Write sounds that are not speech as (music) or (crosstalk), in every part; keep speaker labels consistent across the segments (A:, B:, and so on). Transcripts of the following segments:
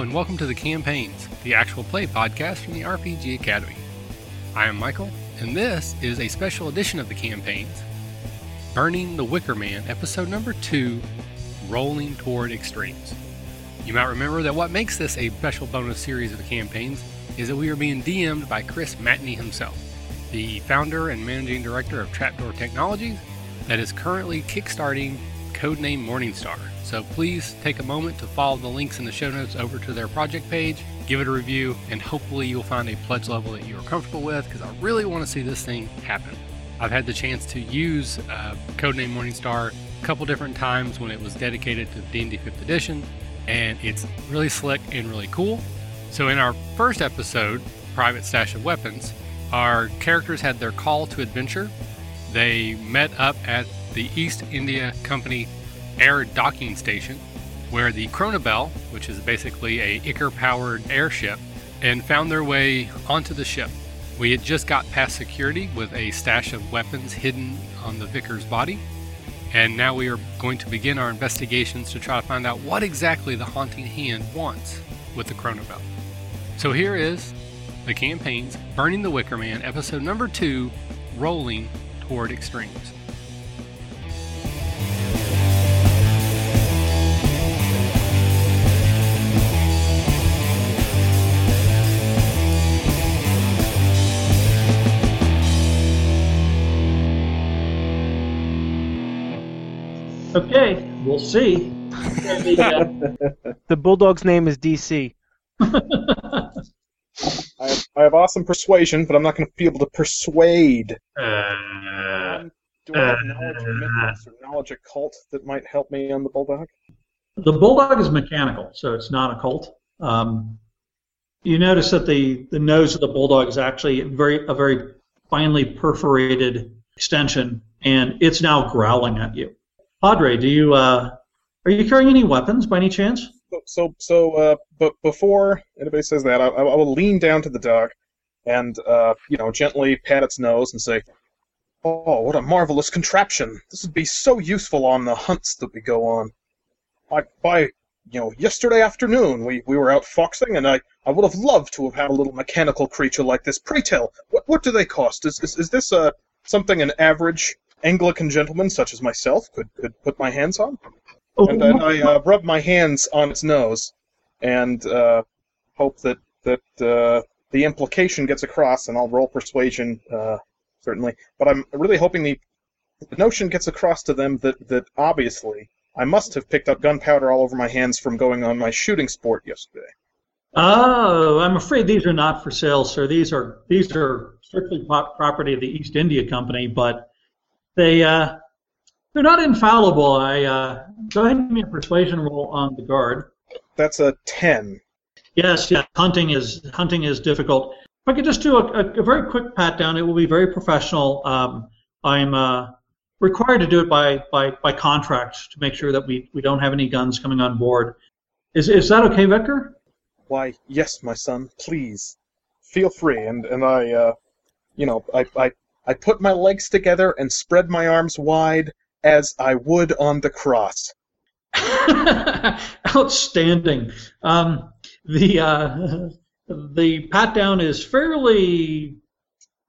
A: And welcome to the Campaigns, the actual play podcast from the RPG Academy. I am Michael, and this is a special edition of the Campaigns Burning the Wicker Man, episode number two Rolling Toward Extremes. You might remember that what makes this a special bonus series of the campaigns is that we are being DM'd by Chris Matney himself, the founder and managing director of Trapdoor Technologies, that is currently kickstarting codename Morningstar. So please take a moment to follow the links in the show notes over to their project page, give it a review, and hopefully you'll find a pledge level that you are comfortable with because I really want to see this thing happen. I've had the chance to use uh, codename Morningstar a couple different times when it was dedicated to D&D 5th edition, and it's really slick and really cool. So in our first episode, Private Stash of Weapons, our characters had their call to adventure. They met up at the East India Company air docking station, where the Chronobel, which is basically a Ichor powered airship, and found their way onto the ship. We had just got past security with a stash of weapons hidden on the vicar's body, and now we are going to begin our investigations to try to find out what exactly the Haunting Hand wants with the Chronobel. So here is the campaign's Burning the Wicker Man, episode number two Rolling Toward Extremes.
B: Okay, we'll see. (laughs)
C: The bulldog's name is DC.
D: I have, I have awesome persuasion, but I'm not going to be able to persuade.
B: Uh,
D: Um, do I have knowledge of mythos or knowledge occult that might help me on the bulldog?
B: the bulldog is mechanical, so it's not a cult. Um, you notice that the, the nose of the bulldog is actually very a very finely perforated extension, and it's now growling at you. Padre, do you uh, are you carrying any weapons by any chance?
D: So, so, uh, but before anybody says that, I, I will lean down to the dog and, uh, you know, gently pat its nose and say, "Oh, what a marvelous contraption! This would be so useful on the hunts that we go on. I, by, you know, yesterday afternoon we, we were out foxing, and I, I would have loved to have had a little mechanical creature like this. Pray tell, what, what do they cost? Is, is, is this uh, something an average Anglican gentlemen such as myself could, could put my hands on?" and then I uh, rub my hands on its nose and uh, hope that that uh, the implication gets across, and I'll roll persuasion uh, certainly. But I'm really hoping the the notion gets across to them that that obviously I must have picked up gunpowder all over my hands from going on my shooting sport yesterday.
B: Oh, I'm afraid these are not for sale, sir. These are these are strictly property of the East India Company, but they uh, they're not infallible. I uh, go ahead and give me a persuasion roll on the guard.
D: That's a ten.
B: Yes, yes. Hunting is hunting is difficult. If I could just do a, a, a very quick pat down, it will be very professional. Um, I'm uh, required to do it by, by, by contract to make sure that we, we don't have any guns coming on board. Is is that okay, Vector?
D: Why, yes, my son, please. Feel free, and, and I, uh, you know, I, I, I put my legs together and spread my arms wide as I would on the cross. (laughs)
B: Outstanding. Um, the uh, the pat down is fairly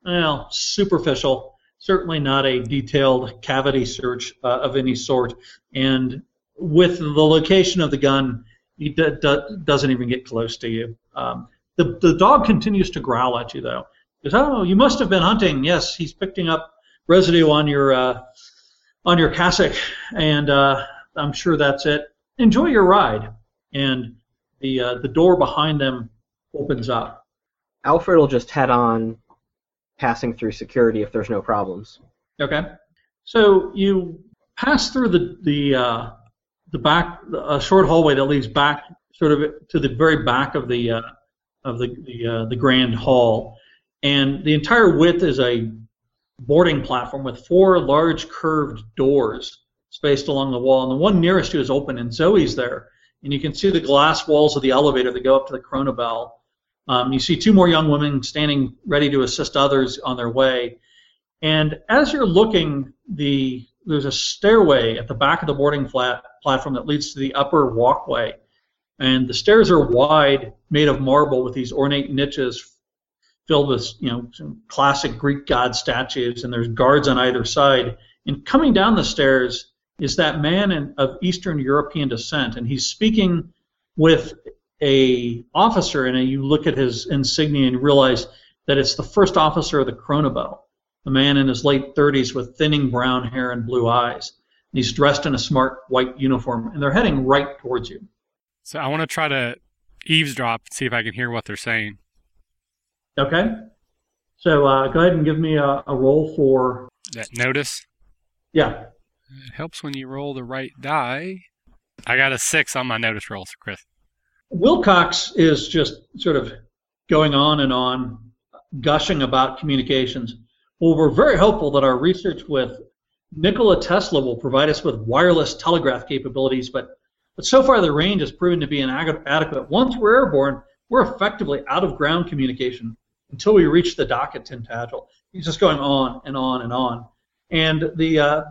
B: well superficial. Certainly not a detailed cavity search uh, of any sort. And with the location of the gun, he d- d- doesn't even get close to you. Um, the the dog continues to growl at you though. Goes, "Oh, you must have been hunting." Yes, he's picking up residue on your uh, on your cassock, and uh, I'm sure that's it. Enjoy your ride. And the uh, the door behind them opens up.
E: Alfred will just head on, passing through security if there's no problems.
B: Okay. So you pass through the the uh, the back a short hallway that leads back sort of to the very back of the uh, of the the, uh, the grand hall, and the entire width is a boarding platform with four large curved doors spaced along the wall, and the one nearest you is open, and Zoe's there, and you can see the glass walls of the elevator that go up to the Chronobel. Um, you see two more young women standing ready to assist others on their way, and as you're looking, the there's a stairway at the back of the boarding flat platform that leads to the upper walkway, and the stairs are wide, made of marble with these ornate niches filled with you know some classic Greek god statues, and there's guards on either side. And coming down the stairs is that man in, of Eastern European descent, and he's speaking with a officer, and you look at his insignia and realize that it's the first officer of the Kronebel, a man in his late 30s with thinning brown hair and blue eyes. And he's dressed in a smart white uniform, and they're heading right towards you.
A: So I want to try to eavesdrop, see if I can hear what they're saying.
B: Okay. So uh, go ahead and give me a, a roll for.
A: That notice.
B: Yeah.
A: It helps when you roll the right die. I got a six on my notice rolls, Chris.
B: Wilcox is just sort of going on and on, gushing about communications. Well, we're very hopeful that our research with Nikola Tesla will provide us with wireless telegraph capabilities, but, but so far the range has proven to be inadequate. Once we're airborne, we're effectively out of ground communication until we reach the dock at Tintagel. He's just going on and on and on. And the, uh,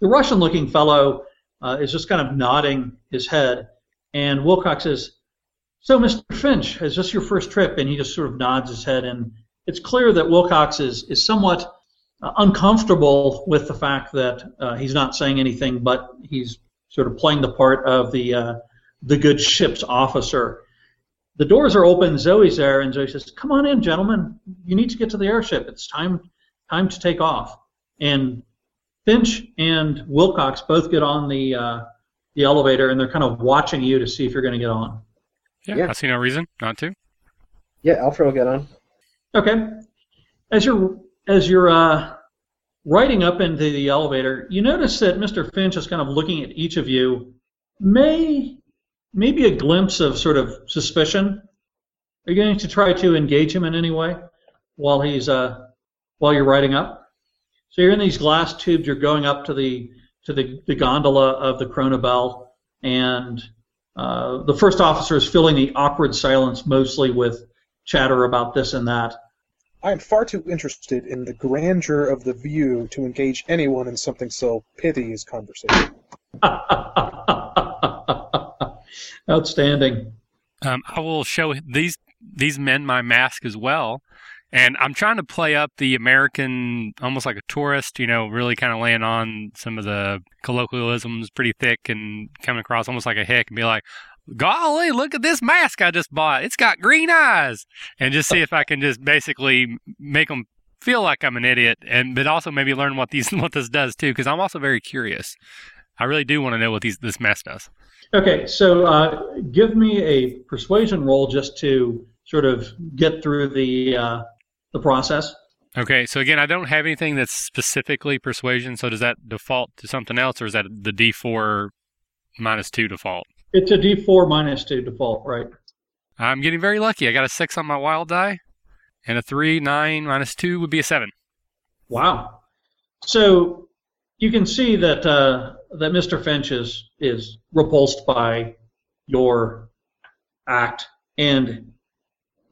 B: the Russian looking fellow uh, is just kind of nodding his head. And Wilcox says, So, Mr. Finch, is this your first trip? And he just sort of nods his head. And it's clear that Wilcox is, is somewhat uh, uncomfortable with the fact that uh, he's not saying anything, but he's sort of playing the part of the, uh, the good ship's officer the doors are open. Zoe's there, and Zoe says, "Come on in, gentlemen. You need to get to the airship. It's time time to take off." And Finch and Wilcox both get on the uh, the elevator, and they're kind of watching you to see if you're going to get on.
A: Yeah, yeah, I see no reason not to.
E: Yeah, Alfred will get on.
B: Okay. As you're as you're uh, riding up into the elevator, you notice that Mr. Finch is kind of looking at each of you. May maybe a glimpse of sort of suspicion. Are you going to try to engage him in any way while he's uh, while you're riding up? So you're in these glass tubes. You're going up to the to the, the gondola of the Kronebel, and uh, the first officer is filling the awkward silence mostly with chatter about this and that.
D: I am far too interested in the grandeur of the view to engage anyone in something so pithy as conversation. (laughs)
B: Outstanding.
A: Um, I will show these these men my mask as well. And I'm trying to play up the American, almost like a tourist, you know, really kind of laying on some of the colloquialisms pretty thick and coming across almost like a hick and be like, golly, look at this mask I just bought. It's got green eyes. And just see if I can just basically make them feel like I'm an idiot and but also maybe learn what these (laughs) what this does too because I'm also very curious. I really do want to know what these this mask does.
B: Okay, so uh, give me a persuasion roll just to sort of get through the uh, the process.
A: Okay, so again, I don't have anything that's specifically persuasion. So does that default to something else, or is that the D4 minus two default?
B: It's a D4 minus two default, right?
A: I'm getting very lucky. I got a six on my wild die, and a three. Nine minus two would be a seven.
B: Wow. So you can see that uh, that Mr. Finch is is repulsed by your act, and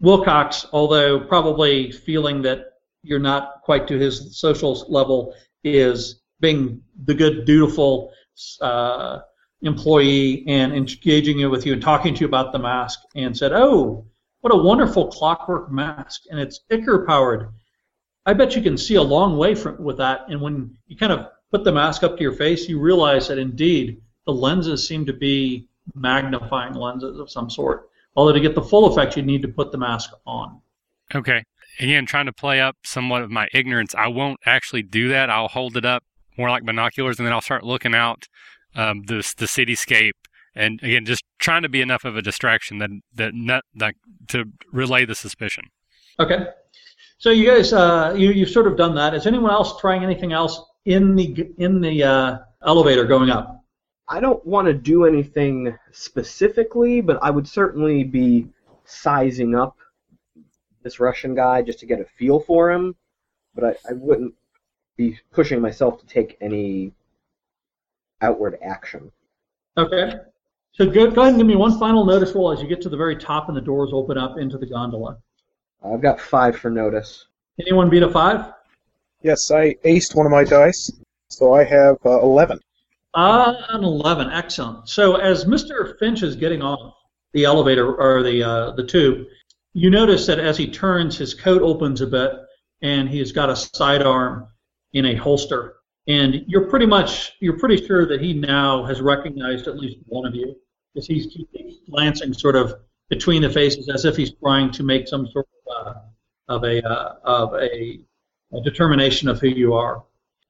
B: Wilcox, although probably feeling that you're not quite to his social level, is being the good, dutiful uh, employee and engaging with you and talking to you about the mask, and said, "Oh, what a wonderful clockwork mask, and it's Ichor powered." I bet you can see a long way from with that, and when you kind of put the mask up to your face, you realize that indeed the lenses seem to be magnifying lenses of some sort. Although to get the full effect, you need to put the mask on.
A: Okay. Again, trying to play up somewhat of my ignorance, I won't actually do that. I'll hold it up more like binoculars, and then I'll start looking out um, the the cityscape, and again, just trying to be enough of a distraction that that not that to relay the suspicion.
B: Okay. So you guys, uh, you you've sort of done that. Is anyone else trying anything else in the in the uh, elevator going up?
E: I don't want to do anything specifically, but I would certainly be sizing up this Russian guy just to get a feel for him. But I, I wouldn't be pushing myself to take any outward action.
B: Okay. So go, go ahead and give me one final notice roll as you get to the very top and the doors open up into the gondola.
E: I've got five for notice.
B: Anyone beat a five?
D: Yes, I aced one of my dice, so I have uh, 11.
B: Ah, an 11. Excellent. So as Mr. Finch is getting off, the elevator or the uh, the tube, you notice that as he turns, his coat opens a bit, and he's got a sidearm in a holster. And you're pretty much you're pretty sure that he now has recognized at least one of you, because he's glancing sort of between the faces as if he's trying to make some sort of uh, of a uh, of a determination of who you are.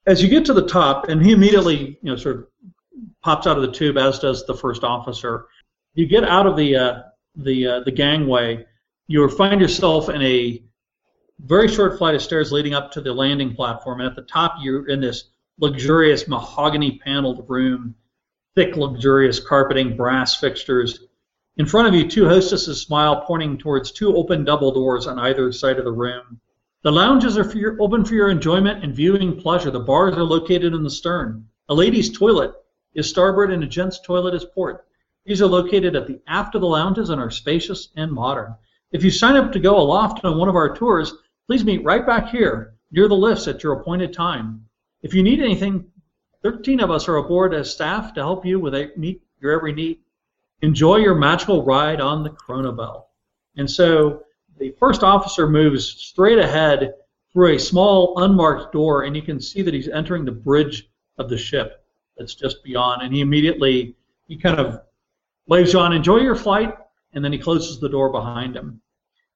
B: As you get to the top, and he immediately you know sort of pops out of the tube, as does the first officer. You get out of the uh, the uh, the gangway. You find yourself in a very short flight of stairs leading up to the landing platform, and at the top you're in this luxurious mahogany paneled room, thick luxurious carpeting, brass fixtures. In front of you, two hostesses smile, pointing towards two open double doors on either side of the room. The lounges are for your, open for your enjoyment and viewing pleasure. The bars are located in the stern. A ladies' toilet is starboard and a gents' toilet is port. These are located at the aft of the lounges and are spacious and modern. If you sign up to go aloft on one of our tours, please meet right back here near the lifts at your appointed time. If you need anything, 13 of us are aboard as staff to help you with meet your every need. Enjoy your magical ride on the Chronobel. And so the first officer moves straight ahead through a small unmarked door, and you can see that he's entering the bridge of the ship that's just beyond. And he immediately he kind of waves you on, enjoy your flight, and then he closes the door behind him.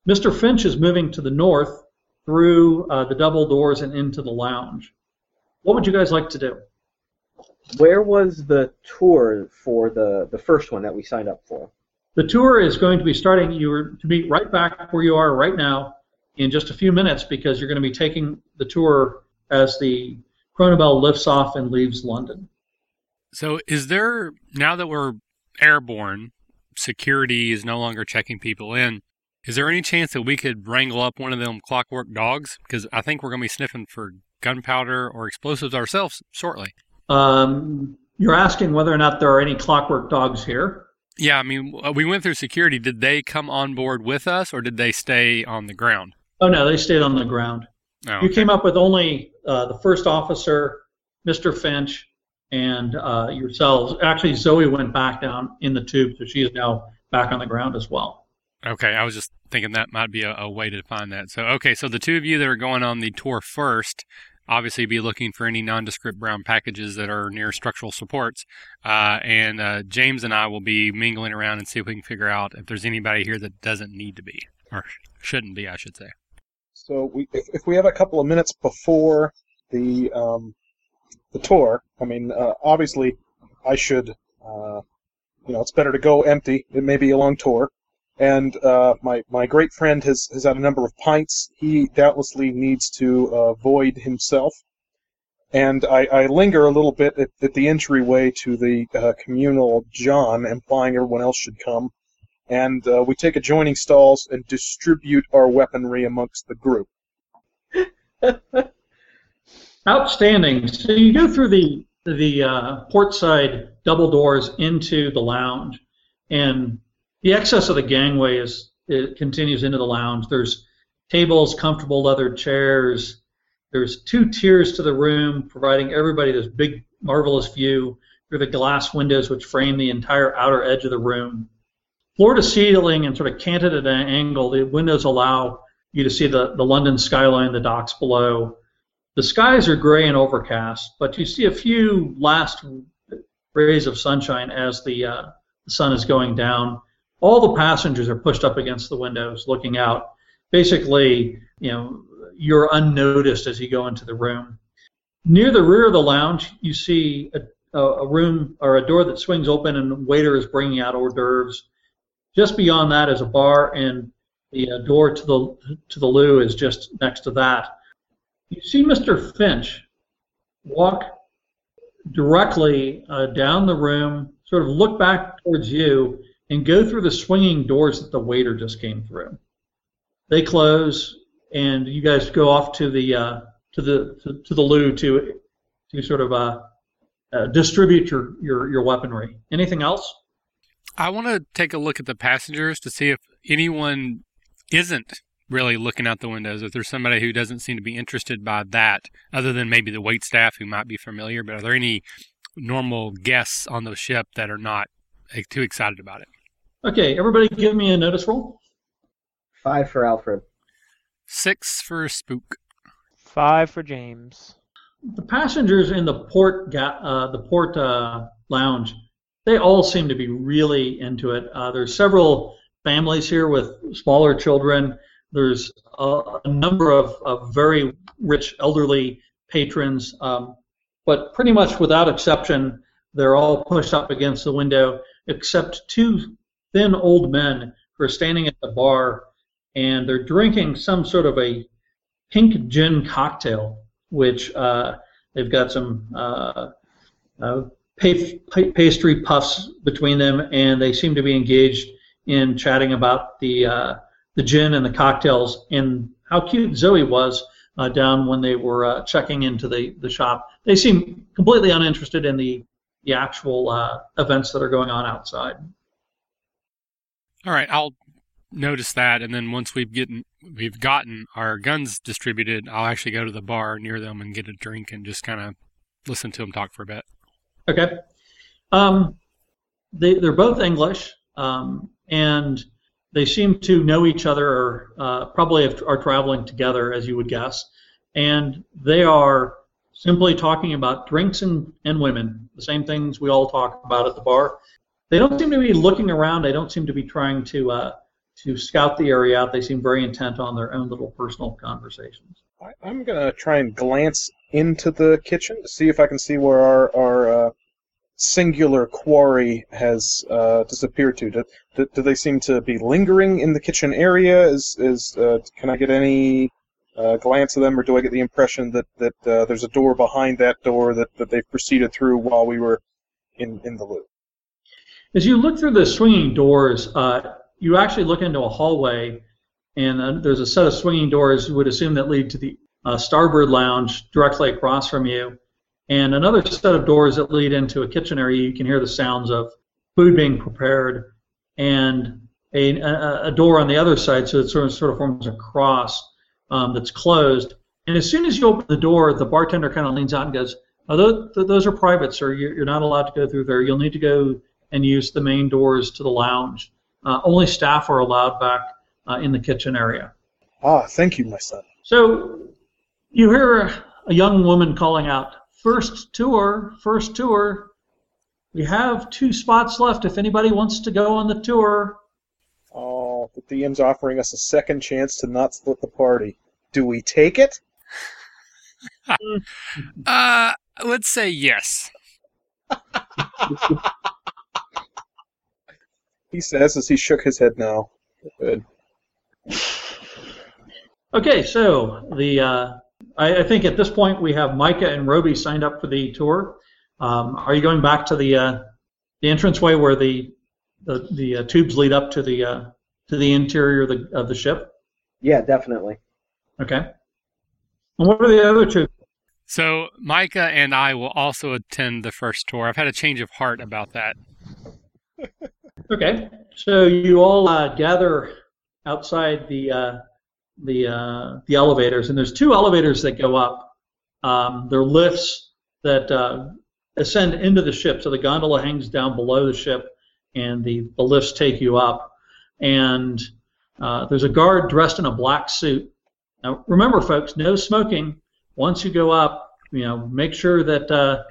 B: Mr. Finch is moving to the north through uh, the double doors and into the lounge. What would you guys like to do?
E: Where was the tour for the, the first one that we signed up for?
B: The tour is going to be starting. You are to be right back where you are right now in just a few minutes because you're going to be taking the tour as the Chronobel lifts off and leaves London.
A: So, is there now that we're airborne, security is no longer checking people in? Is there any chance that we could wrangle up one of them clockwork dogs? Because I think we're going to be sniffing for gunpowder or explosives ourselves shortly.
B: Um, you're asking whether or not there are any clockwork dogs here.
A: Yeah, I mean, uh, we went through security. Did they come on board with us, or did they stay on the ground?
B: Oh no, they stayed on the ground.
A: Oh,
B: You came up with only uh, the first officer, Mr. Finch, and uh, yourselves. Actually, Zoe went back down in the tube, so she is now back on the ground as well.
A: Okay, I was just thinking that might be a, a way to find that. So, okay, so the two of you that are going on the tour first, obviously be looking for any nondescript brown packages that are near structural supports. Uh, and uh, James and I will be mingling around and see if we can figure out if there's anybody here that doesn't need to be, or shouldn't be, I should say.
D: So we, if, if we have a couple of minutes before the um, the tour, I mean, uh, obviously, I should, uh, you know, it's better to go empty. It may be a long tour, and uh, my my great friend has has had a number of pints. He doubtlessly needs to uh, void himself, and I, I linger a little bit at, at the entryway to the uh, communal John, implying everyone else should come. And uh, we take adjoining stalls and distribute our weaponry amongst the group. (laughs)
B: Outstanding. So you go through the the uh, port side double doors into the lounge, and the excess of the gangway is it continues into the lounge. There's tables, comfortable leather chairs. There's two tiers to the room, providing everybody this big, marvelous view through the glass windows which frame the entire outer edge of the room. Floor to ceiling and sort of canted at an angle, the windows allow you to see the, the London skyline, the docks below. The skies are gray and overcast, but you see a few last rays of sunshine as the, uh, the sun is going down. All the passengers are pushed up against the windows, looking out. Basically, you know, you're unnoticed as you go into the room. Near the rear of the lounge, you see a, a room or a door that swings open, and a waiter is bringing out hors d'oeuvres. Just beyond that is a bar, and the uh, door to the to the loo is just next to that. You see Mr. Finch walk directly uh, down the room, sort of look back towards you, and go through the swinging doors that the waiter just came through. They close, and you guys go off to the uh, to the to, to the loo to to sort of uh, uh, distribute your, your your weaponry. Anything else?
A: I want to take a look at the passengers to see if anyone isn't really looking out the windows. If there's somebody who doesn't seem to be interested by that, other than maybe the wait staff who might be familiar. But are there any normal guests on the ship that are not eh, too excited about it?
B: Okay, everybody give me a notice roll.
E: Five for Alfred.
A: Six for Spook.
C: Five for James.
B: The passengers in the port ga- uh, the port uh, lounge, they all seem to be really into it. Uh, there's several families here with smaller children. There's a, a number of, of very rich elderly patrons, um, but pretty much without exception, they're all pushed up against the window, except two thin old men who are standing at the bar, and they're drinking some sort of a pink gin cocktail, which uh, they've got some uh, uh, pa- pa- pastry puffs between them, and they seem to be engaged in chatting about the uh, the gin and the cocktails and how cute Zoe was uh, down when they were uh, checking into the, the shop. They seem completely uninterested in the the actual events that are going on outside.
A: All right, I'll notice that, and then once we've gotten we've gotten our guns distributed, I'll actually go to the bar near them and get a drink and just kind of listen to them talk for a bit.
B: Okay. Um, they, they're both English, um, and they seem to know each other, or uh, probably are traveling together, as you would guess. And they are simply talking about drinks and, and women, the same things we all talk about at the bar. They don't seem to be looking around. They don't seem to be trying to uh, to scout the area out. They seem very intent on their own little personal conversations.
D: I, I'm gonna try and glance into the kitchen to see if I can see where our our uh, singular quarry has uh, disappeared to. Do, do, do they seem to be lingering in the kitchen area? Is is uh, can I get any uh, glance of them, or do I get the impression that that uh, there's a door behind that door that, that they've proceeded through while we were in in the loop?
B: As you look through the swinging doors, uh, you actually look into a hallway, and uh, there's a set of swinging doors you would assume that lead to the uh, starboard lounge directly across from you, and another set of doors that lead into a kitchen area. You can hear the sounds of food being prepared, and a, a, door on the other side, so it sort of, sort of forms a cross um, that's closed. And as soon as you open the door, the bartender kind of leans out and goes, oh, those, those are private, sir. You're not allowed to go through there. You'll need to go and use the main doors to the lounge. Uh, only staff are allowed back uh, in the kitchen area.
D: Ah, thank you, my son.
B: So you hear a young woman calling out, First tour, first tour. We have two spots left if anybody wants to go on the tour.
D: Oh, the DM's offering us a second chance to not split the party. Do we take it? (laughs)
A: Uh, let's say yes. (laughs)
D: He says as he shook his head no. Good.
B: Okay, so the uh, I, I think at this point we have Micah and Roby signed up for the tour. Um, are you going back to the uh, the entranceway where the the, the uh, tubes lead up to the uh, to the interior of the of the ship?
E: Yeah, definitely.
B: Okay. And what are the other two?
A: So Micah and I will also attend the first tour. I've had a change of heart about that. (laughs)
B: Okay. So you all uh, gather outside the uh, the uh, the elevators, and there's two elevators that go up. Um, they're lifts that uh, ascend into the ship. So the gondola hangs down below the ship, and the, the lifts take you up. And uh, there's a guard dressed in a black suit. Now remember, folks, no smoking. Once you go up, you know, make sure that uh,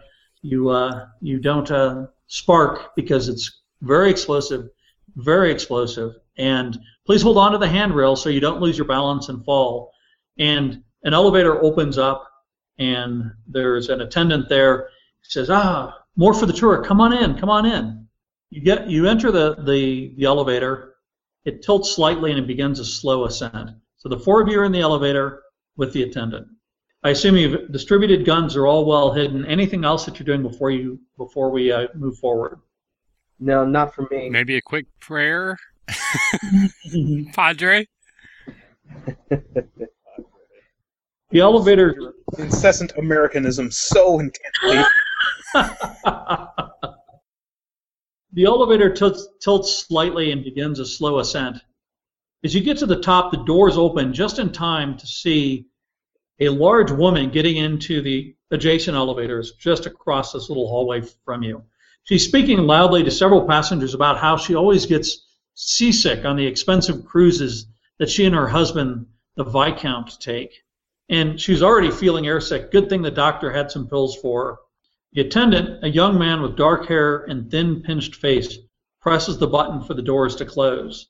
B: you you don't spark because it's very explosive, very explosive. And please hold on to the handrail so you don't lose your balance and fall. And an elevator opens up, and there's an attendant there. He says, "Ah, more for the tour. Come on in. Come on in." You get you enter the the, the elevator. It tilts slightly and it begins a slow ascent. So the four of you are in the elevator with the attendant. I assume you've distributed guns are all well hidden. Anything else that you're doing before you before we uh, move forward?
E: No, not for me.
A: Maybe a quick prayer, (laughs) Padre. (laughs)
B: The elevator.
D: Incessant Americanism so intensely. (laughs)
B: the elevator tilts, tilts slightly and begins a slow ascent. As you get to the top, the doors open just in time to see a large woman getting into the adjacent elevators just across this little hallway from you. She's speaking loudly to several passengers about how she always gets seasick on the expensive cruises that she and her husband, the Viscount, take. And she's already feeling airsick. Good thing the doctor had some pills for her. The attendant, a young man with dark hair and thin, pinched face, presses the button for the doors to close.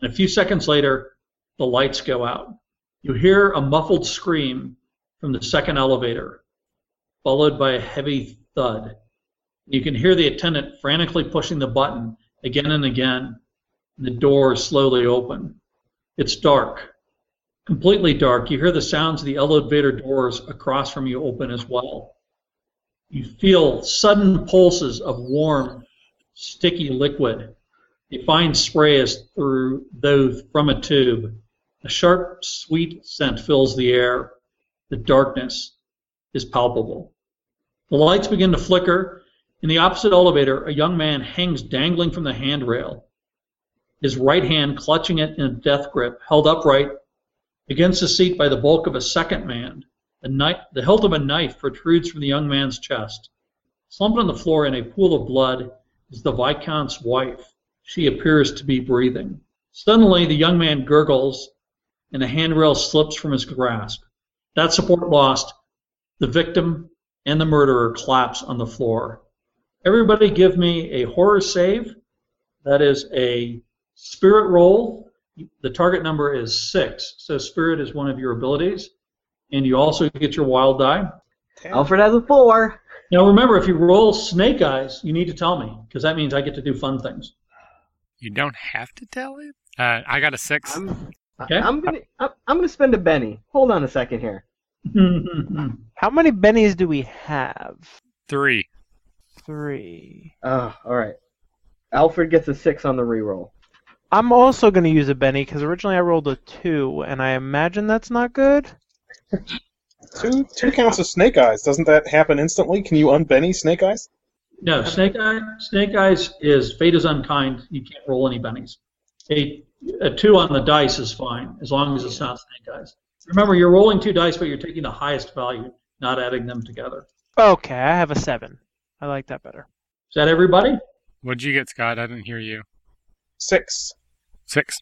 B: And a few seconds later, the lights go out. You hear a muffled scream from the second elevator, followed by a heavy thud. You can hear the attendant frantically pushing the button again and again, the doors slowly open. It's dark, completely dark. You hear the sounds of the elevator doors across from you open as well. You feel sudden pulses of warm, sticky liquid. A fine spray is through though from a tube. A sharp, sweet scent fills the air. The darkness is palpable. The lights begin to flicker. In the opposite elevator, a young man hangs dangling from the handrail, his right hand clutching it in a death grip, held upright against the seat by the bulk of a second man. Knife, the hilt of a knife protrudes from the young man's chest. Slumped on the floor in a pool of blood is the Viscount's wife. She appears to be breathing. Suddenly, the young man gurgles, and the handrail slips from his grasp. That support lost, the victim and the murderer collapse on the floor. Everybody give me a horror save. That is a spirit roll. The target number is six, so spirit is one of your abilities and you also get your wild die.
E: Alfred has a four.
B: Now remember, if you roll snake eyes, you need to tell me because that means I get to do fun things.
A: You don't have to tell him. Uh, I got a 6
E: I'm,
B: Okay.
E: I'm gonna I'm, I'm gonna spend a Benny. Hold on a second here. (laughs)
C: How many bennies do we have?
A: Three.
C: Three.
E: Oh, all right. Alfred gets a six on the reroll.
C: I'm also going to use a Benny because originally I rolled a two, and I imagine that's not good. (laughs)
D: Two two counts of snake eyes. Doesn't that happen instantly? Can you unbenny snake eyes?
B: no, snake Eyes. Snake eyes is fate is unkind. You can't roll any bennies. A, a two on the dice is fine as long as it's not snake eyes. Remember, you're rolling two dice, but you're taking the highest value, not adding them together.
C: Okay, I have a seven. I like that better.
B: Is that everybody?
A: What'd you get, Scott? I didn't hear you.
D: Six.
A: Six.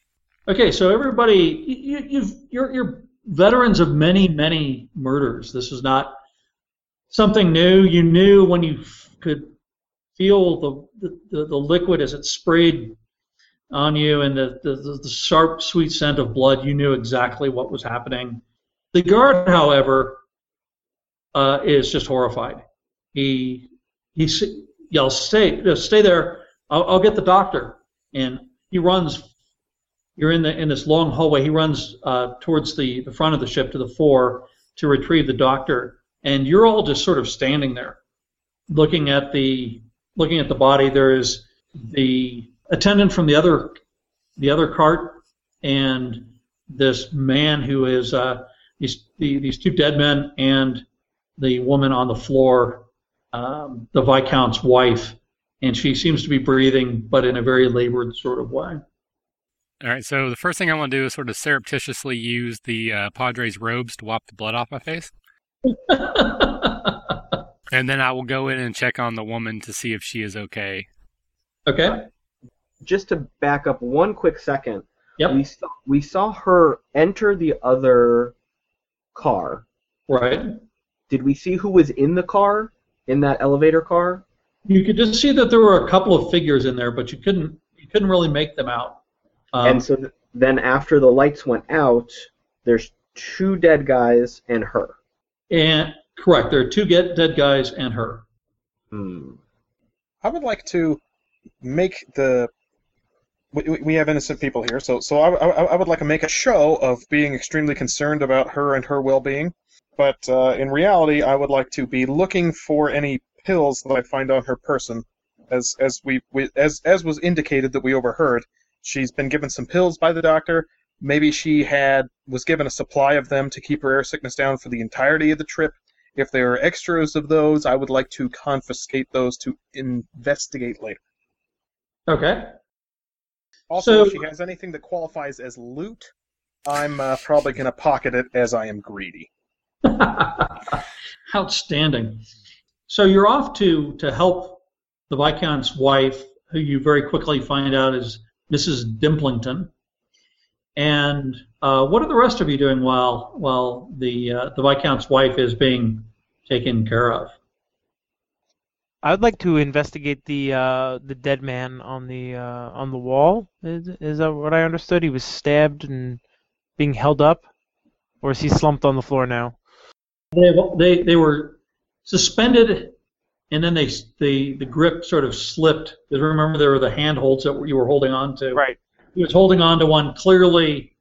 B: Okay, so everybody, you, you've, you're, you're veterans of many, many murders. This is not something new. You knew when you f- could feel the, the, the liquid as it sprayed on you and the, the, the sharp, sweet scent of blood, you knew exactly what was happening. The guard, however, uh, is just horrified. He he yells, "Stay, stay there! I'll, I'll get the doctor!" And he runs you're in the in this long hallway. He runs uh, towards the, the front of the ship to the fore to retrieve the doctor, and you're all just sort of standing there, looking at the looking at the body. There is the attendant from the other the other cart, and this man who is uh, these the, these two dead men and the woman on the floor, um, the viscount's wife, and she seems to be breathing, but in a very labored sort of way.
A: All right, so the first thing I want to do is sort of surreptitiously use the uh, Padre's robes to wipe the blood off my face. (laughs) And then I will go in and check on the woman to see if she is okay.
B: okay.
E: Just to back up one quick second,
B: Yep.
E: we saw we saw her enter the other car.
B: Right.
E: Did we see who was in the car in that elevator car?
B: You could just see that there were a couple of figures in there, but you couldn't you couldn't really make them out. Um,
E: and so th- then after the lights went out, there's two dead guys and her.
B: and correct, there are two get dead guys and her.
E: Hmm.
D: I would like to make the. We, we- we have innocent people here, so so I, I, I would like to make a show of being extremely concerned about her and her well-being, but uh, in reality, I would like to be looking for any pills that I find on her person, as as we, we as as was indicated that we overheard. She's been given some pills by the doctor. Maybe she had was given a supply of them to keep her air sickness down for the entirety of the trip. If there are extras of those, I would like to confiscate those to investigate later.
B: Okay.
D: Also,
B: So-
D: if she has anything that qualifies as loot, I'm uh, probably going to pocket it as I am greedy. (laughs)
B: Outstanding. So you're off to to help the viscount's wife, who you very quickly find out is Mrs. Dimplington. And uh, what are the rest of you doing while while the uh, the viscount's wife is being taken care of?
C: I would like to investigate the uh, the dead man on the uh, on the wall. Is, is that what I understood? He was stabbed and being held up, or is he slumped on the floor now?
B: They they they were suspended, and then they the the grip sort of slipped. Because remember there were the handholds that you were holding on to.
C: Right.
B: He was holding on to one. Clearly,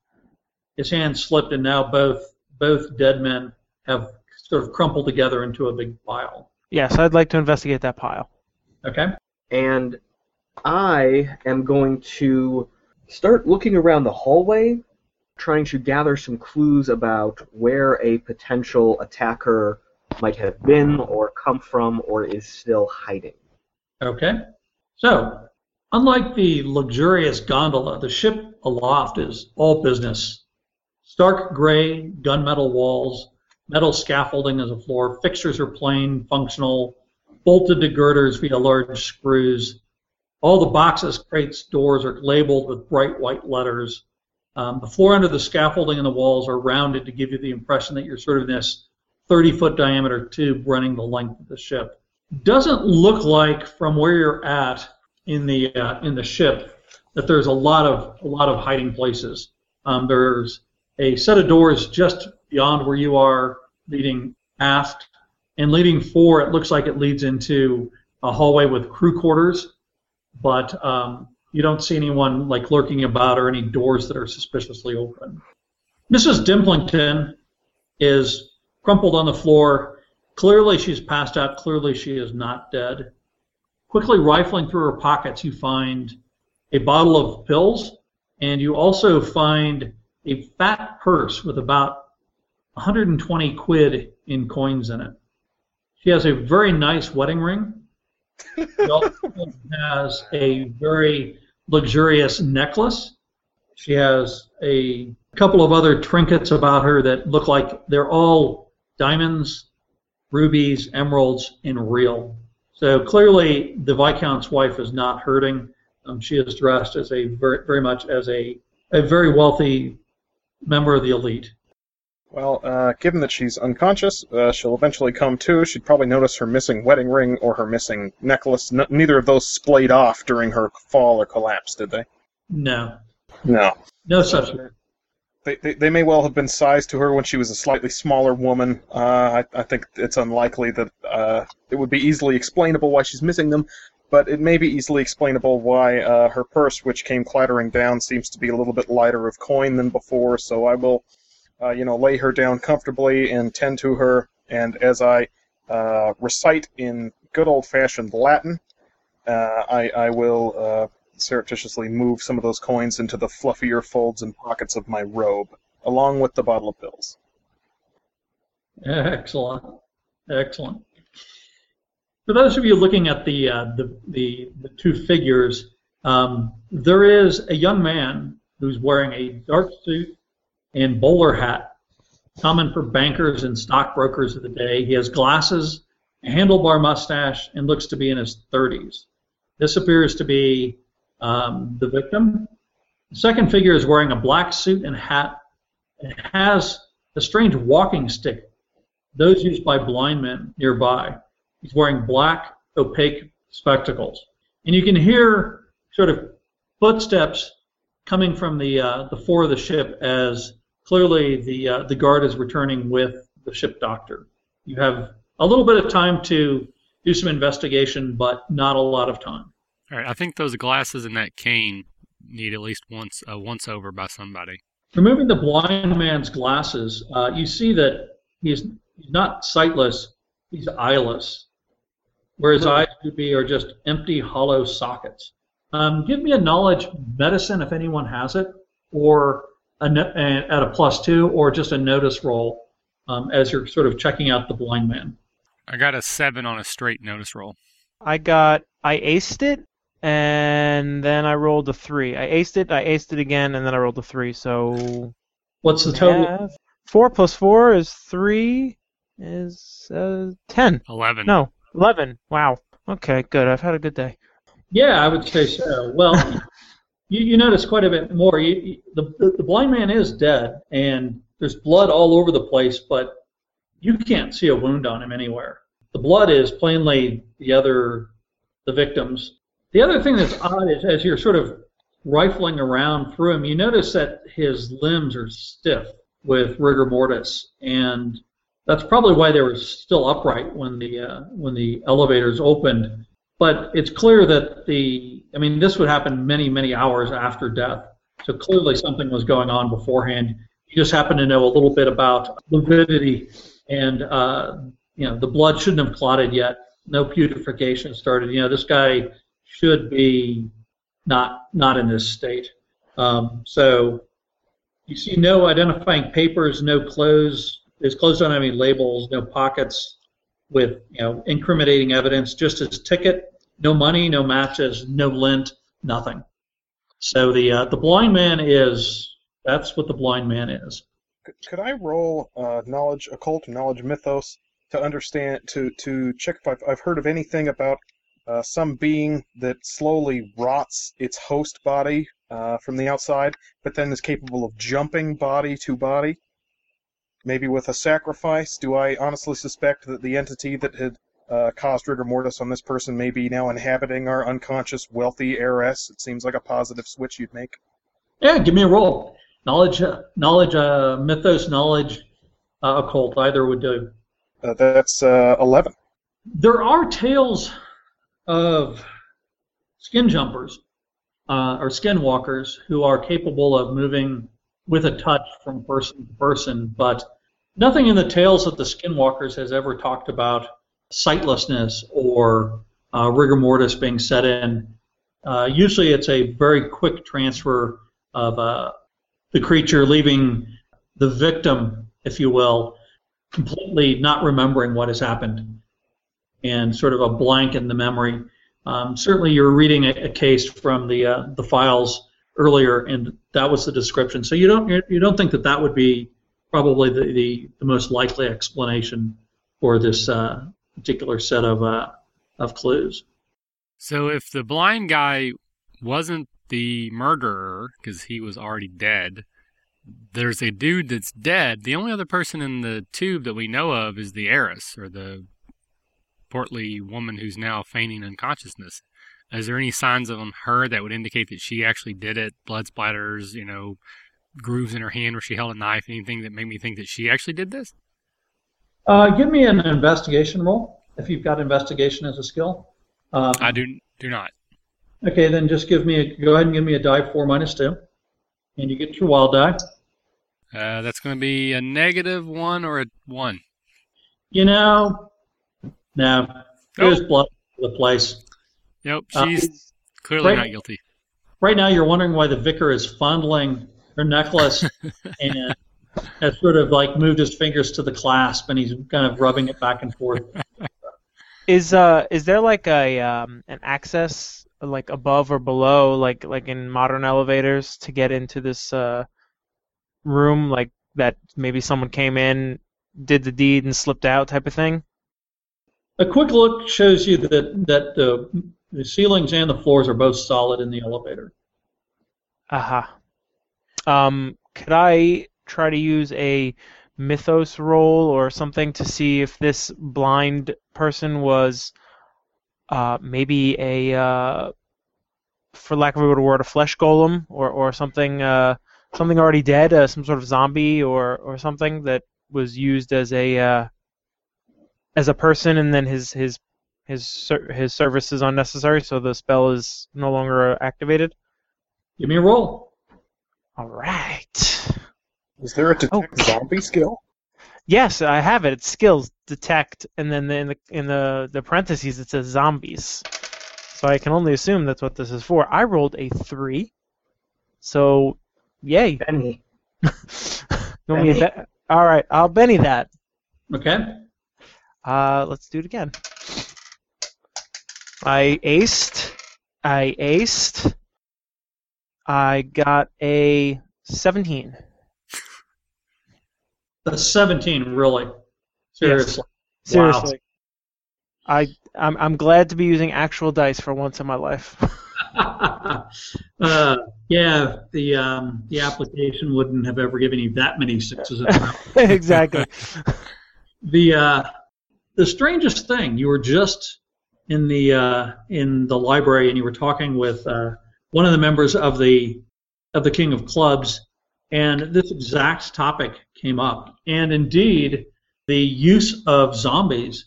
B: his hand slipped, and now both both dead men have sort of crumpled together into a big pile.
C: Yes, I'd like to investigate that pile.
B: Okay.
E: And I am going to start looking around the hallway, trying to gather some clues about where a potential attacker might have been, or come from, or is still hiding.
B: Okay. So, unlike the luxurious gondola, the ship aloft is all business. Stark gray gunmetal walls, metal scaffolding as a floor, fixtures are plain, functional, bolted to girders via large screws. All the boxes, crates, doors are labeled with bright white letters. Um, the floor under the scaffolding and the walls are rounded to give you the impression that you're sort of in this 30 foot diameter tube running the length of the ship. Doesn't look like from where you're at in the uh, in the ship that there's a lot of a lot of hiding places. Um, there's a set of doors just beyond where you are, leading aft, and leading fore. It looks like it leads into a hallway with crew quarters, but um, you don't see anyone like lurking about or any doors that are suspiciously open. Mrs. Dimplington is crumpled on the floor. Clearly, she's passed out. Clearly, she is not dead. Quickly rifling through her pockets, you find a bottle of pills, and you also find a fat purse with about 120 quid in coins in it. She has a very nice wedding ring. She also has a very luxurious necklace. She has a couple of other trinkets about her that look like they're all diamonds, rubies, emeralds, and real. So clearly, the viscount's wife is not hurting. Um, she is dressed as a very, very much as a a very wealthy member of the elite.
D: Well, uh, given that she's unconscious, uh, she'll eventually come to. She'd probably notice her missing wedding ring or her missing necklace. N- neither of those splayed off during her fall or collapse, did they?
B: No,
D: No.
B: no such.
D: They, they, they may well have been sized to her when she was a slightly smaller woman. Uh, I, I think it's unlikely that uh, it would be easily explainable why she's missing them, but it may be easily explainable why uh, her purse, which came clattering down, seems to be a little bit lighter of coin than before. So I will, uh, you know, lay her down comfortably and tend to her. And as I uh, recite in good old-fashioned Latin, uh, I, I will uh, surreptitiously move some of those coins into the fluffier folds and pockets of my robe, along with the bottle of pills.
B: Excellent, excellent. For those of you looking at the uh, the, the the two figures, um, there is a young man who's wearing a dark suit and bowler hat, common for bankers and stockbrokers of the day. He has glasses, a handlebar mustache, and looks to be in his 30s. This appears to be um, the victim. The second figure is wearing a black suit and hat and has a strange walking stick, those used by blind men nearby. He's wearing black, opaque spectacles. And you can hear sort of footsteps coming from the uh, the fore of the ship as clearly the uh, the guard is returning with the ship doctor. You have a little bit of time to do some investigation, but not a lot of time.
A: All right, I think those glasses and that cane need at least once a once over by somebody.
B: Removing the blind man's glasses, uh, you see that he's, he's not sightless, he's eyeless. Where his eyes would be are just empty, hollow sockets. Um, give me a knowledge medicine if anyone has it, or a, a- at a plus two, or just a notice roll um, as you're sort of checking out the blind man.
A: I got a seven on a straight notice roll.
C: I got I aced it and then I rolled a three. I aced it, I aced it again, and then I rolled a three. So
B: What's the total?
C: math. four plus four is three is uh, ten.
A: Eleven.
C: No, eleven. Wow. Okay, good. I've had a good day.
B: Yeah, I would say so. Well, (laughs) you, you notice quite a bit more. You, you, the, the blind man is dead, and there's blood all over the place, but you can't see a wound on him anywhere. The blood is plainly the other, the victim's. The other thing that's odd is as you're sort of rifling around through him, you notice that his limbs are stiff with rigor mortis, and that's probably why they were still upright when the uh, when the elevators opened. But it's clear that the I mean this would happen many many hours after death, so clearly something was going on beforehand. You just happen to know a little bit about lividity, and uh, you know the blood shouldn't have clotted yet. No putrefaction started. You know this guy should be not not in this state. Um, so you see no identifying papers, no clothes. His clothes don't have any labels, no pockets with you know incriminating evidence. Just his ticket, no money, no matches, no lint, nothing. So the uh, the blind man is that's what the blind man is.
D: Could, I roll uh, knowledge occult knowledge mythos to understand to to check if I've, I've heard of anything about uh, some being that slowly rots its host body uh, from the outside, but then is capable of jumping body to body? Maybe with a sacrifice? Do I honestly suspect that the entity that had uh, caused rigor mortis on this person may be now inhabiting our unconscious wealthy heiress? It seems like a positive switch you'd make.
B: Yeah, give me a roll. Knowledge, uh, knowledge, uh, mythos, knowledge, uh, occult. Either would do.
D: Uh, that's uh, 11.
B: There are tales of skin jumpers uh, or skinwalkers who are capable of moving with a touch from person to person, but nothing in the tales of the skinwalkers has ever talked about sightlessness or uh, rigor mortis being set in. Uh, usually it's a very quick transfer of uh, the creature leaving the victim, if you will, completely not remembering what has happened and sort of a blank in the memory. Um, certainly, you're reading a, a case from the uh, the files earlier, and that was the description. So you don't you don't think that that would be probably the, the, the most likely explanation for this uh, particular set of uh, of clues.
A: So if the blind guy wasn't the murderer because he was already dead, there's a dude that's dead. The only other person in the tube that we know of is the heiress or the portly woman who's now feigning unconsciousness. Is there any signs of her that would indicate that she actually did it? Blood splatters, you know, grooves in her hand where she held a knife, anything that made me think that she actually did this?
B: Uh, give me an investigation roll if you've got investigation as a skill. Um,
A: I do do not.
B: Okay, then just give me a, go ahead and give me a die four minus two, and you get your wild die.
A: Uh, that's going to be a negative one or a one.
B: You know, no, there's blood the place.
A: Nope,
B: Uh,
A: she's clearly
B: right-
A: not guilty.
B: Right now, you're wondering why the vicar is fondling her necklace (laughs) and has sort of like moved his fingers to the clasp, and he's kind of rubbing it back and forth. (laughs)
C: Is uh is there like a um an access like above or below like like in modern elevators to get into this uh room like that maybe someone came in did the deed and slipped out type of thing?
B: A quick look shows you that that the, the ceilings and the floors are both solid in the elevator.
C: Aha. Um could I try to use a mythos roll or something to see if this blind person was uh, maybe a uh, for lack of a better word a flesh golem or, or something uh, something already dead uh, some sort of zombie or, or something that was used as a uh, as a person and then his his his ser- his service is unnecessary so the spell is no longer activated
B: Give me a roll.
C: all right
D: is there a detect
C: oh. (laughs)
D: zombie skill?
C: Yes, I have it. It's skills detect, and then in the in the, the parentheses it says zombies. So I can only assume that's what this is for. I rolled a three, so yay.
E: Benny. (laughs)
C: Benny. Be All right, I'll Benny that.
B: Okay.
C: Uh, let's do it again. I aced. I aced. I got a 17
B: the 17, really. Seriously. Yes.
C: Seriously. Wow. I I'm I'm glad to be using actual dice for once in my life. (laughs) (laughs)
B: uh, yeah, the um, the application wouldn't have ever given you that many sixes. (laughs)
C: exactly.
B: the uh, the strangest thing you were just in the uh, in the library and you were talking with uh, one of the members of the of the King of Clubs, and this exact topic came up. And indeed, the use of zombies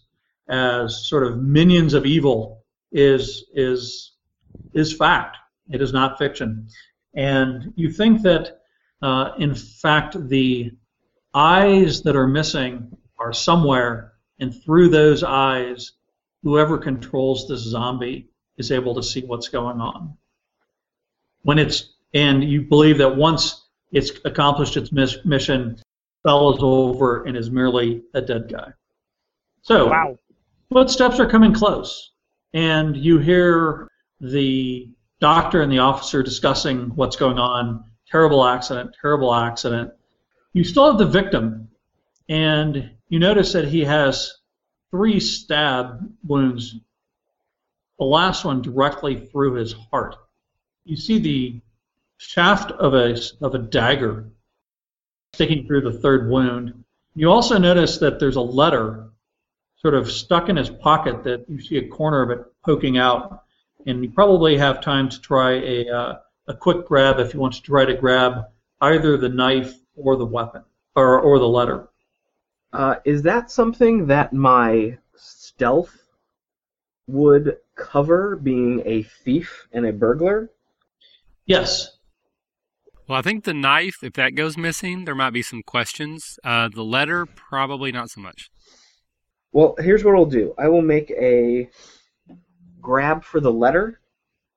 B: as sort of minions of evil is is is fact. It is not fiction. And you think that, uh, in fact, the eyes that are missing are somewhere, and through those eyes, whoever controls this zombie is able to see what's going on. When it's and you believe that once it's accomplished its mission, fell over and is merely a dead guy. So,
C: wow.
B: footsteps are coming close, and you hear the doctor and the officer discussing what's going on. Terrible accident, terrible accident. You still have the victim, and you notice that he has three stab wounds, the last one directly through his heart. You see the shaft of a, of a dagger sticking through the third wound. You also notice that there's a letter sort of stuck in his pocket that you see a corner of it poking out. And you probably have time to try a, uh, a quick grab if you want to try to grab either the knife or the weapon or, or the letter.
E: Uh, is that something that my stealth would cover being a thief and a burglar?
B: Yes.
A: Well, I think the knife, if that goes missing, there might be some questions. Uh, the letter, probably not so much.
E: Well, here's what I'll do. I will make a grab for the letter.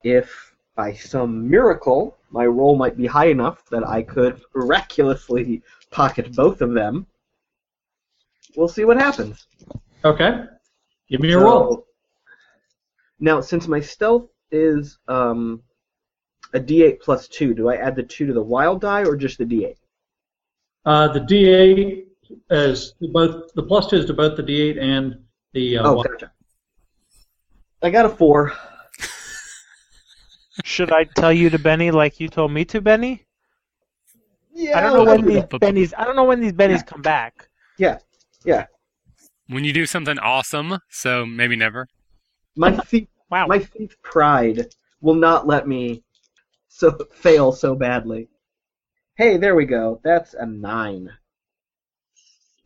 E: If by some miracle my roll might be high enough that I could (laughs) miraculously pocket both of them, we'll see what happens.
B: Okay. Give me your
E: So-
B: roll.
E: Now, since my stealth is um, a D8 plus two, do I add the two to the wild die or just the D8?
B: Uh, the D8 is both the plus two is to both the D8 and the. Uh,
E: oh,
B: one.
E: gotcha. I got a four.
C: Should I tell you to Benny like you told me to Benny?
E: Yeah,
C: I don't know when
E: do
C: these
E: that.
C: Bennies. I don't know when these Bennies come back. Yeah. Yeah.
A: When you do something awesome, so maybe never.
E: My thief,
C: Wow.
E: my thief pride will not let me (laughs) so fail so badly. Hey, there we go. That's a nine.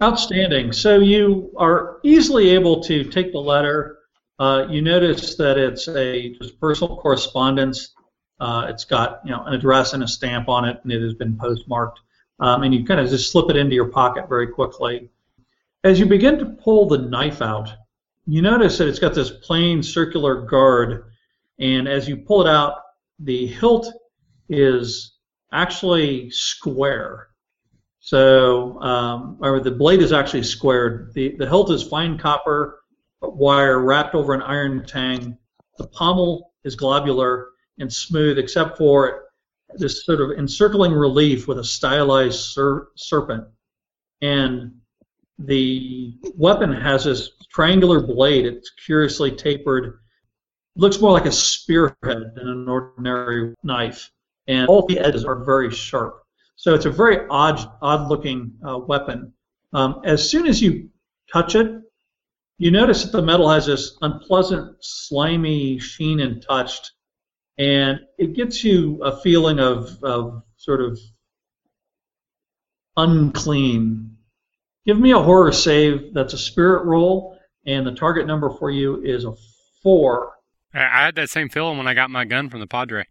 B: Outstanding. So you are easily able to take the letter. Uh, you notice that it's a just personal correspondence. Uh, it's got you know an address and a stamp on it, and it has been postmarked. Um, and you kind of just slip it into your pocket very quickly. As you begin to pull the knife out, you notice that it's got this plain circular guard, and as you pull it out, the hilt is actually square. So, um, or the blade is actually squared. The, the hilt is fine copper wire wrapped over an iron tang. The pommel is globular and smooth, except for this sort of encircling relief with a stylized ser- serpent. And the weapon has this triangular blade. It's curiously tapered. Looks more like a spearhead than an ordinary knife. And all the edges are very sharp. So it's a very odd, odd-looking uh, weapon. Um, as soon as you touch it, you notice that the metal has this unpleasant, slimy sheen and touched, and it gets you a feeling of, of sort of unclean. Give me a horror save. That's a spirit roll, and the target number for you is a four.
A: I, I had that same feeling when I got my gun from the Padre.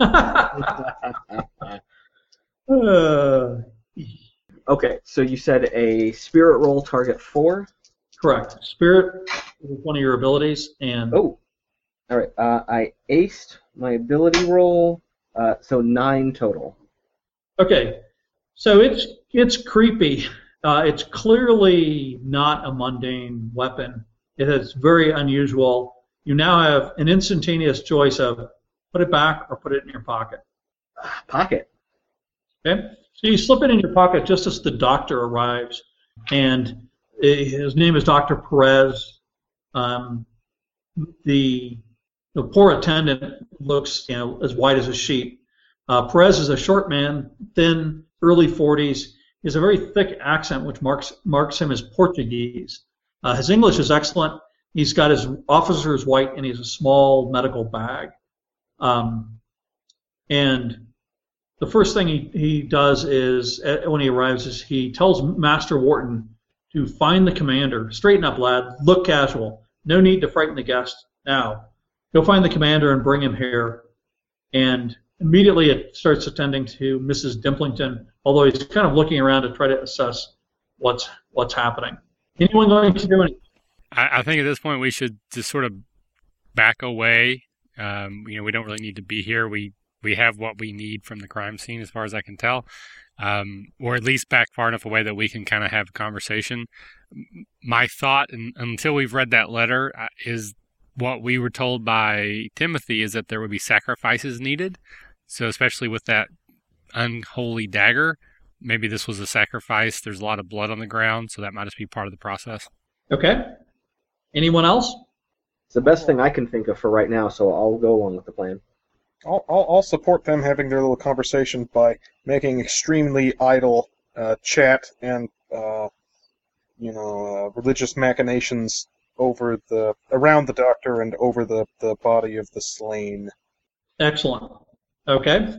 B: Uh, (laughs)
E: Okay, so you said a spirit roll target four.
B: correct. Spirit is one of your abilities, and
E: Oh, all right. Uh, I aced my ability roll, uh, so nine total.
B: Okay, so it's it's creepy. Uh, it's clearly not a mundane weapon. It is very unusual. You now have an instantaneous choice of put it back or put it in your pocket.
E: Pocket.
B: Okay, so you slip it in your pocket just as the doctor arrives, and eh, his name is Dr. Perez. Um, the the the poor attendant looks, you know, as white as a sheet. Uh, Perez is a short man, thin, early 40s. He has a very thick accent, which marks marks him as Portuguese. Uh, his English is excellent. He's got his officer's white, and he has a small medical bag. Um, and the first thing he, he does is, uh, when he arrives, is he tells Master Wharton to find the commander. Straighten up, lad. Look casual. No need to frighten the guest now. Go find the commander and bring him here. And immediately it starts attending to Mrs. Dimplington, although he's kind of looking around to try to assess what's what's happening. Anyone going to do anything?
A: I, I think at this point we should just sort of back away. Um, you know, we don't really need to be here. We we have what we need from the crime scene, as far as I can tell, um, or at least back far enough away that we can kind of have a conversation. My thought, and, until we've read that letter, uh, is what we were told by Timothy is that there would be sacrifices needed. So, especially with that unholy dagger, maybe this was a sacrifice. There's a lot of blood on the ground, so that might just be part of the process.
B: Okay. Anyone else?
E: It's the best thing I can think of for right now, so I'll go along with the plan.
D: I'll, I'll, I'll support them having their little conversation by making extremely idle uh, chat and uh, you know uh, religious machinations over the around the doctor and over the, the body of the slain.
B: Excellent. Okay.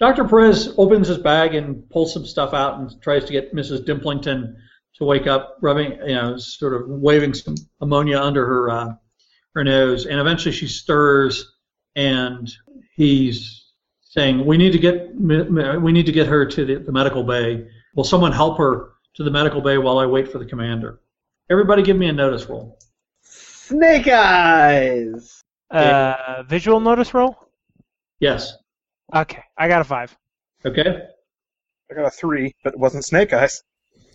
B: Dr. Perez opens his bag and pulls some stuff out and tries to get Mrs. Dimplington to wake up, rubbing, you know, sort of waving some ammonia under her uh, her nose, and eventually she stirs, and he's saying, "We need to get we need to get her to the, the medical bay. Will someone help her to the medical bay while I wait for the commander?" Everybody, give me a notice roll.
E: Snake eyes.
C: Uh, visual notice roll.
B: Yes.
C: Okay, I got a five.
B: Okay.
D: I got a three, but it wasn't Snake Eyes.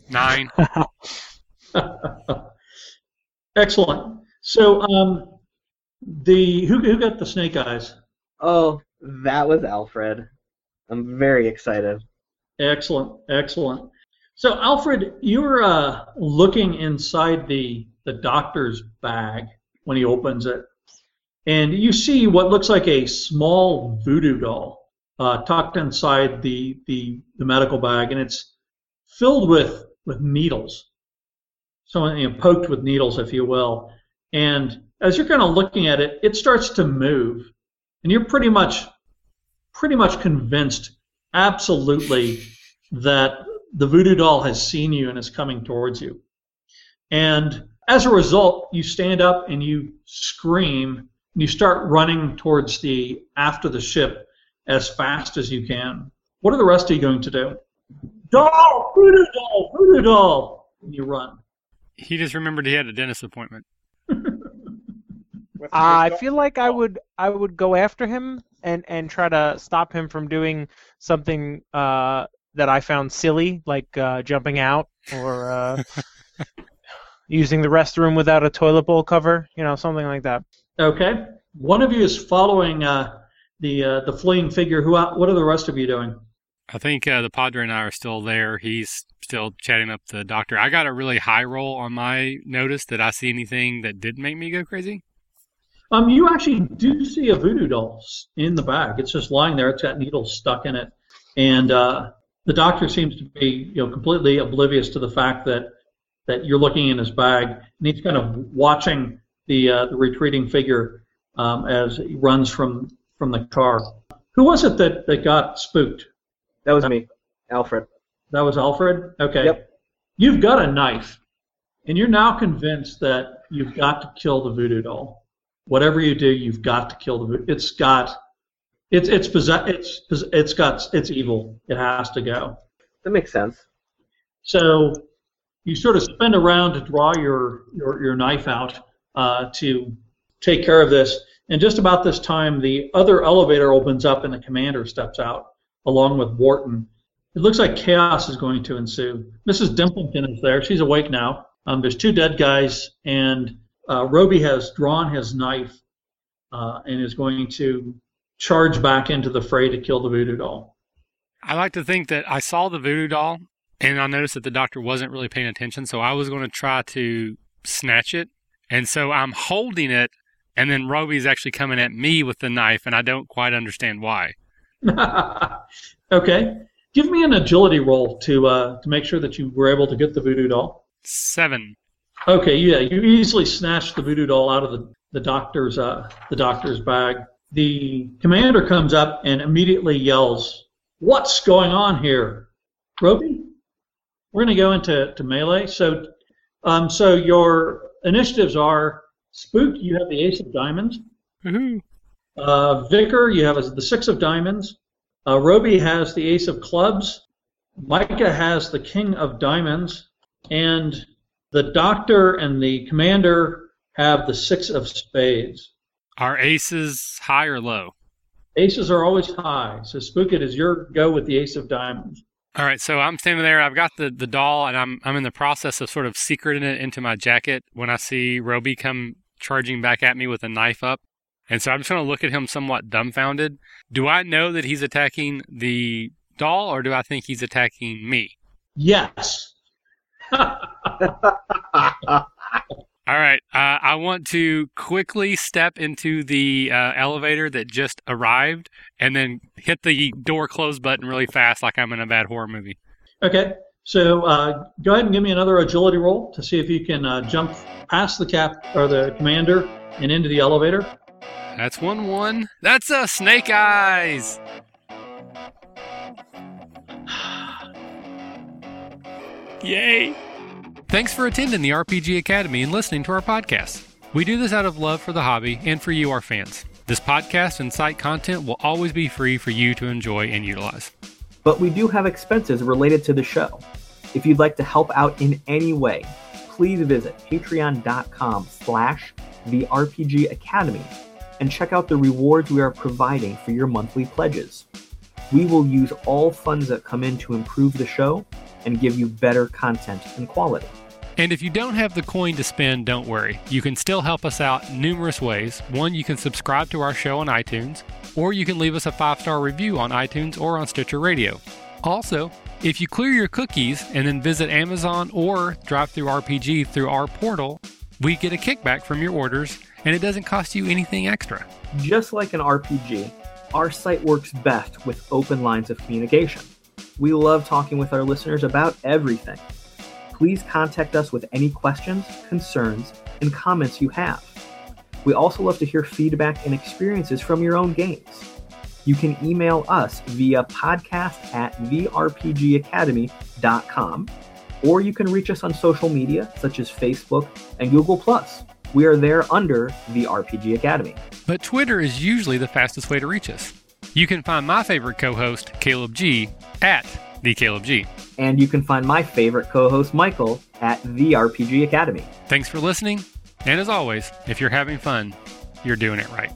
A: Nine. (laughs) (laughs)
B: Excellent. So, um, the who who got the snake eyes?
E: Oh, that was Alfred. I'm very excited.
B: Excellent, excellent. So, Alfred, you were uh, looking inside the the doctor's bag when he opens it, and you see what looks like a small voodoo doll uh, tucked inside the, the the medical bag, and it's filled with with needles. So, you know, poked with needles, if you will. And as you're kind of looking at it, it starts to move, and you're pretty much pretty much convinced, absolutely, that the voodoo doll has seen you and is coming towards you. And as a result, you stand up and you scream and you start running towards the after the ship as fast as you can. What are the rest of you going to do? Doll, voodoo doll, voodoo doll, and you run.
A: He just remembered he had a dentist appointment.
D: With
C: I feel like I would I would go after him and and try to stop him from doing something uh, that I found silly, like uh, jumping out or uh, (laughs) using the restroom without a toilet bowl cover, you know, something like that.
B: Okay. One of you is following uh, the uh, the fleeing figure. Who? What are the rest of you doing?
A: I think uh, the Padre and I are still there. He's still chatting up the doctor. I got a really high roll on my notice. Did I see anything that did make me go crazy?
B: Um, you actually do see a voodoo doll in the bag. It's just lying there. It's got needles stuck in it, and uh, the doctor seems to be, you know, completely oblivious to the fact that that you're looking in his bag, and he's kind of watching the uh, the retreating figure um, as he runs from from the car. Who was it that, that got spooked?
E: That was me, Alfred.
B: That was Alfred. Okay.
E: Yep.
B: You've got a knife, and you're now convinced that you've got to kill the voodoo doll. Whatever you do, you've got to kill the. It's got, it's it's possess, it's it's got it's evil. It has to go.
E: That makes sense.
B: So you sort of spin around to draw your your, your knife out uh, to take care of this. And just about this time, the other elevator opens up and the commander steps out along with Wharton. It looks like chaos is going to ensue. Mrs. Dimplington is there. She's awake now. Um, there's two dead guys, and uh, Roby has drawn his knife uh, and is going to charge back into the fray to kill the voodoo doll.
A: I like to think that I saw the voodoo doll and I noticed that the doctor wasn't really paying attention, so I was going to try to snatch it. And so I'm holding it and then Roby's actually coming at me with the knife, and I don't quite understand why. (laughs)
B: okay. Give me an agility roll to uh, to make sure that you were able to get the voodoo doll.
A: Seven.
B: Okay, yeah, you easily snatched the voodoo doll out of the, the doctor's uh, the doctor's bag. The commander comes up and immediately yells, "What's going on here, Roby?" We're going to go into to melee. So, um, so your initiatives are Spook. You have the Ace of Diamonds.
A: Woohoo.
B: Uh, Vicar, you have the Six of Diamonds. Uh, Roby has the Ace of Clubs. Micah has the King of Diamonds. And the Doctor and the Commander have the Six of Spades.
A: Are aces high or low?
B: Aces are always high. So Spook, it is your go with the Ace of Diamonds.
A: All right, so I'm standing there. I've got the, the doll, and I'm I'm in the process of sort of secreting it into my jacket when I see Roby come charging back at me with a knife up. And so I'm just going to look at him somewhat dumbfounded. Do I know that he's attacking the doll, or do I think he's attacking me?
B: Yes.
A: All right. Uh, I want to quickly step into the uh, elevator that just arrived and then hit the door close button really fast, like I'm in a bad horror movie.
B: Okay. So uh, go ahead and give me another agility roll to see if you can uh, jump past the cap or the commander and into the elevator.
A: That's one one. That's a snake eyes. Yay! Thanks for attending the RPG Academy and listening to our podcast. We do this out of love for the hobby and for you, our fans. This podcast and site content will always be free for you to enjoy and utilize.
E: But we do have expenses related to the show. If you'd like to help out in any way, please visit patreon.com slash the RPG Academy and check out the rewards we are providing for your monthly pledges. We will use all funds that come in to improve the show and give you better content and quality.
A: And if you don't have the coin to spend, don't worry. You can still help us out numerous ways. One, you can subscribe to our show on iTunes, or you can leave us a five star review on iTunes or on Stitcher Radio. Also, if you clear your cookies and then visit Amazon or DriveThruRPG through our portal, we get a kickback from your orders and it doesn't cost you anything extra.
E: Just like an RPG, our site works best with open lines of communication. We love talking with our listeners about everything. Please contact us with any questions, concerns, and comments you have. We also love to hear feedback and experiences from your own games. You can email us via podcast at therpgacademy.com, or you can reach us on social media such as Facebook and Google. We are there under the RPG Academy.
A: But Twitter is usually the fastest way to reach us. You can find my favorite co host, Caleb G, at the Caleb G.
E: And you can find my favorite co host, Michael, at the RPG Academy.
A: Thanks for listening. And as always, if you're having fun, you're doing it right.